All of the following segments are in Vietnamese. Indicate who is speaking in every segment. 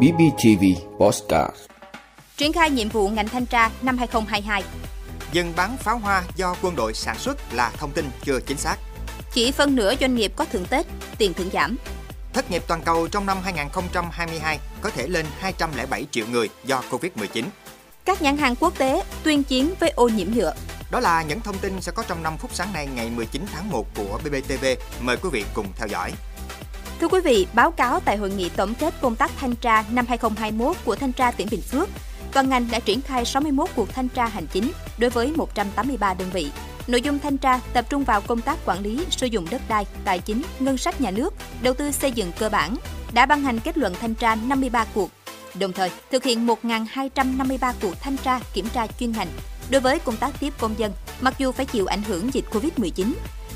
Speaker 1: BBTV Postcard
Speaker 2: Triển khai nhiệm vụ ngành thanh tra năm 2022
Speaker 3: Dừng bán pháo hoa do quân đội sản xuất là thông tin chưa chính xác.
Speaker 2: Chỉ phân nửa doanh nghiệp có thưởng Tết, tiền thưởng giảm.
Speaker 3: Thất nghiệp toàn cầu trong năm 2022 có thể lên 207 triệu người do Covid-19.
Speaker 2: Các nhãn hàng quốc tế tuyên chiến với ô nhiễm nhựa.
Speaker 3: Đó là những thông tin sẽ có trong 5 phút sáng nay ngày 19 tháng 1 của BBTV. Mời quý vị cùng theo dõi.
Speaker 2: Thưa quý vị, báo cáo tại hội nghị tổng kết công tác thanh tra năm 2021 của Thanh tra tỉnh Bình Phước, toàn ngành đã triển khai 61 cuộc thanh tra hành chính đối với 183 đơn vị. Nội dung thanh tra tập trung vào công tác quản lý sử dụng đất đai, tài chính, ngân sách nhà nước, đầu tư xây dựng cơ bản, đã ban hành kết luận thanh tra 53 cuộc, đồng thời thực hiện 1.253 cuộc thanh tra kiểm tra chuyên ngành đối với công tác tiếp công dân, mặc dù phải chịu ảnh hưởng dịch Covid-19.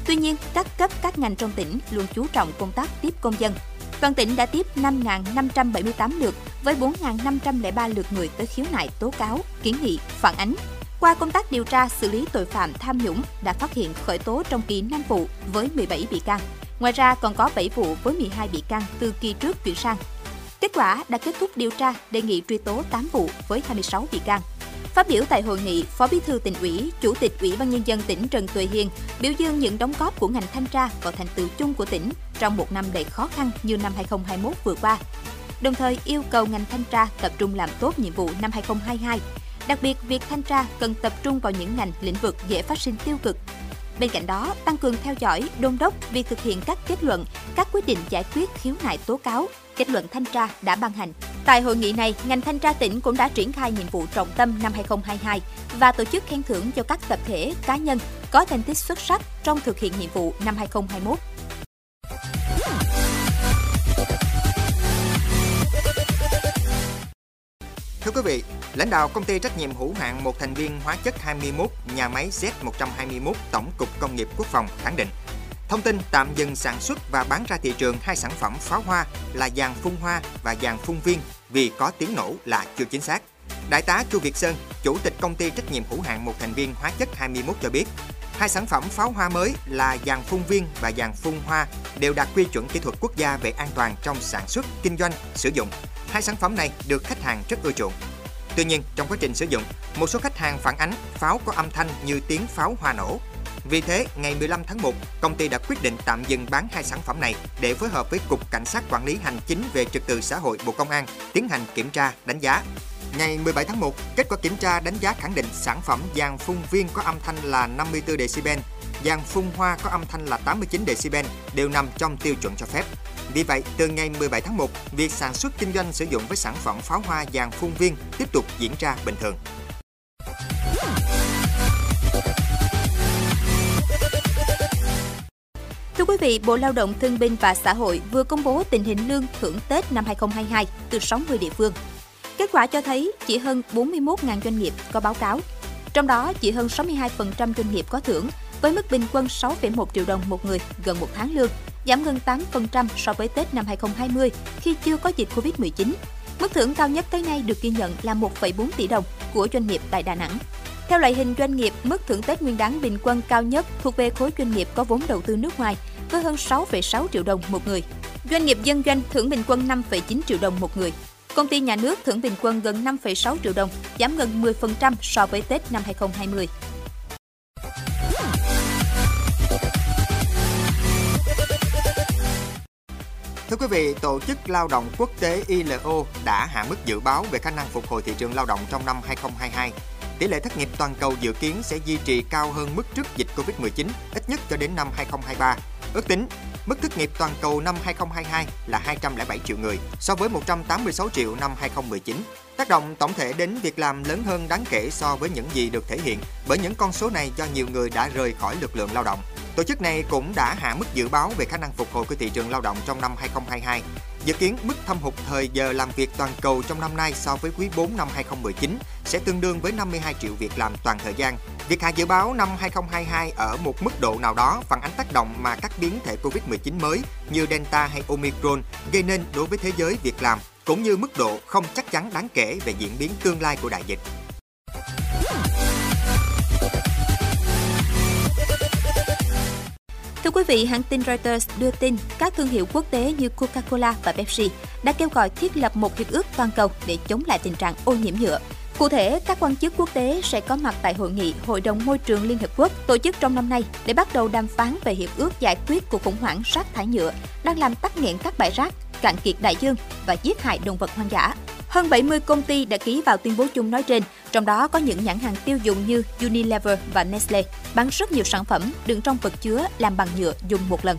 Speaker 2: Tuy nhiên, các cấp các ngành trong tỉnh luôn chú trọng công tác tiếp công dân. Toàn tỉnh đã tiếp 5.578 lượt với 4.503 lượt người tới khiếu nại tố cáo, kiến nghị, phản ánh. Qua công tác điều tra xử lý tội phạm tham nhũng đã phát hiện khởi tố trong kỳ 5 vụ với 17 bị can. Ngoài ra còn có 7 vụ với 12 bị can từ kỳ trước chuyển sang. Kết quả đã kết thúc điều tra đề nghị truy tố 8 vụ với 26 bị can. Phát biểu tại hội nghị, Phó Bí thư tỉnh ủy, Chủ tịch Ủy ban nhân dân tỉnh Trần Tuệ Hiền biểu dương những đóng góp của ngành thanh tra vào thành tựu chung của tỉnh trong một năm đầy khó khăn như năm 2021 vừa qua. Đồng thời yêu cầu ngành thanh tra tập trung làm tốt nhiệm vụ năm 2022. Đặc biệt, việc thanh tra cần tập trung vào những ngành lĩnh vực dễ phát sinh tiêu cực. Bên cạnh đó, tăng cường theo dõi, đôn đốc việc thực hiện các kết luận, các quyết định giải quyết khiếu nại tố cáo, kết luận thanh tra đã ban hành. Tại hội nghị này, ngành thanh tra tỉnh cũng đã triển khai nhiệm vụ trọng tâm năm 2022 và tổ chức khen thưởng cho các tập thể, cá nhân có thành tích xuất sắc trong thực hiện nhiệm vụ năm 2021.
Speaker 3: Thưa quý vị, lãnh đạo công ty trách nhiệm hữu hạn một thành viên hóa chất 21 nhà máy Z121 Tổng cục Công nghiệp Quốc phòng khẳng định Thông tin tạm dừng sản xuất và bán ra thị trường hai sản phẩm pháo hoa là dàn phun hoa và dàn phun viên vì có tiếng nổ là chưa chính xác. Đại tá Chu Việt Sơn, chủ tịch công ty trách nhiệm hữu hạn một thành viên hóa chất 21 cho biết, hai sản phẩm pháo hoa mới là dàn phun viên và dàn phun hoa đều đạt quy chuẩn kỹ thuật quốc gia về an toàn trong sản xuất, kinh doanh, sử dụng. Hai sản phẩm này được khách hàng rất ưa chuộng. Tuy nhiên, trong quá trình sử dụng, một số khách hàng phản ánh pháo có âm thanh như tiếng pháo hoa nổ, vì thế, ngày 15 tháng 1, công ty đã quyết định tạm dừng bán hai sản phẩm này để phối hợp với Cục Cảnh sát Quản lý Hành chính về Trật tự xã hội Bộ Công an tiến hành kiểm tra, đánh giá. Ngày 17 tháng 1, kết quả kiểm tra đánh giá khẳng định sản phẩm dàn phun viên có âm thanh là 54 decibel, dàn phun hoa có âm thanh là 89 decibel đều nằm trong tiêu chuẩn cho phép. Vì vậy, từ ngày 17 tháng 1, việc sản xuất kinh doanh sử dụng với sản phẩm pháo hoa dàn phun viên tiếp tục diễn ra bình thường.
Speaker 2: Quý vị, Bộ Lao động Thương binh và Xã hội vừa công bố tình hình lương thưởng Tết năm 2022 từ 60 địa phương. Kết quả cho thấy chỉ hơn 41.000 doanh nghiệp có báo cáo. Trong đó, chỉ hơn 62% doanh nghiệp có thưởng, với mức bình quân 6,1 triệu đồng một người gần một tháng lương, giảm gần 8% so với Tết năm 2020 khi chưa có dịch Covid-19. Mức thưởng cao nhất tới nay được ghi nhận là 1,4 tỷ đồng của doanh nghiệp tại Đà Nẵng. Theo loại hình doanh nghiệp, mức thưởng Tết Nguyên đán bình quân cao nhất thuộc về khối doanh nghiệp có vốn đầu tư nước ngoài với hơn 6,6 triệu đồng một người. Doanh nghiệp dân doanh thưởng bình quân 5,9 triệu đồng một người. Công ty nhà nước thưởng bình quân gần 5,6 triệu đồng, giảm gần 10% so với Tết năm 2020.
Speaker 3: Thưa quý vị, Tổ chức Lao động Quốc tế ILO đã hạ mức dự báo về khả năng phục hồi thị trường lao động trong năm 2022 tỷ lệ thất nghiệp toàn cầu dự kiến sẽ duy trì cao hơn mức trước dịch Covid-19 ít nhất cho đến năm 2023. Ước tính, mức thất nghiệp toàn cầu năm 2022 là 207 triệu người so với 186 triệu năm 2019. Tác động tổng thể đến việc làm lớn hơn đáng kể so với những gì được thể hiện bởi những con số này do nhiều người đã rời khỏi lực lượng lao động. Tổ chức này cũng đã hạ mức dự báo về khả năng phục hồi của thị trường lao động trong năm 2022. Dự kiến mức thâm hụt thời giờ làm việc toàn cầu trong năm nay so với quý 4 năm 2019 sẽ tương đương với 52 triệu việc làm toàn thời gian. Việc hạ dự báo năm 2022 ở một mức độ nào đó phản ánh tác động mà các biến thể Covid-19 mới như Delta hay Omicron gây nên đối với thế giới việc làm, cũng như mức độ không chắc chắn đáng kể về diễn biến tương lai của đại dịch.
Speaker 2: Thưa quý vị, hãng tin Reuters đưa tin các thương hiệu quốc tế như Coca-Cola và Pepsi đã kêu gọi thiết lập một hiệp ước toàn cầu để chống lại tình trạng ô nhiễm nhựa. Cụ thể, các quan chức quốc tế sẽ có mặt tại hội nghị Hội đồng Môi trường Liên Hợp Quốc tổ chức trong năm nay để bắt đầu đàm phán về hiệp ước giải quyết cuộc khủng hoảng rác thải nhựa đang làm tắc nghẽn các bãi rác, cạn kiệt đại dương và giết hại động vật hoang dã. Hơn 70 công ty đã ký vào tuyên bố chung nói trên, trong đó có những nhãn hàng tiêu dùng như Unilever và Nestle, bán rất nhiều sản phẩm đựng trong vật chứa làm bằng nhựa dùng một lần.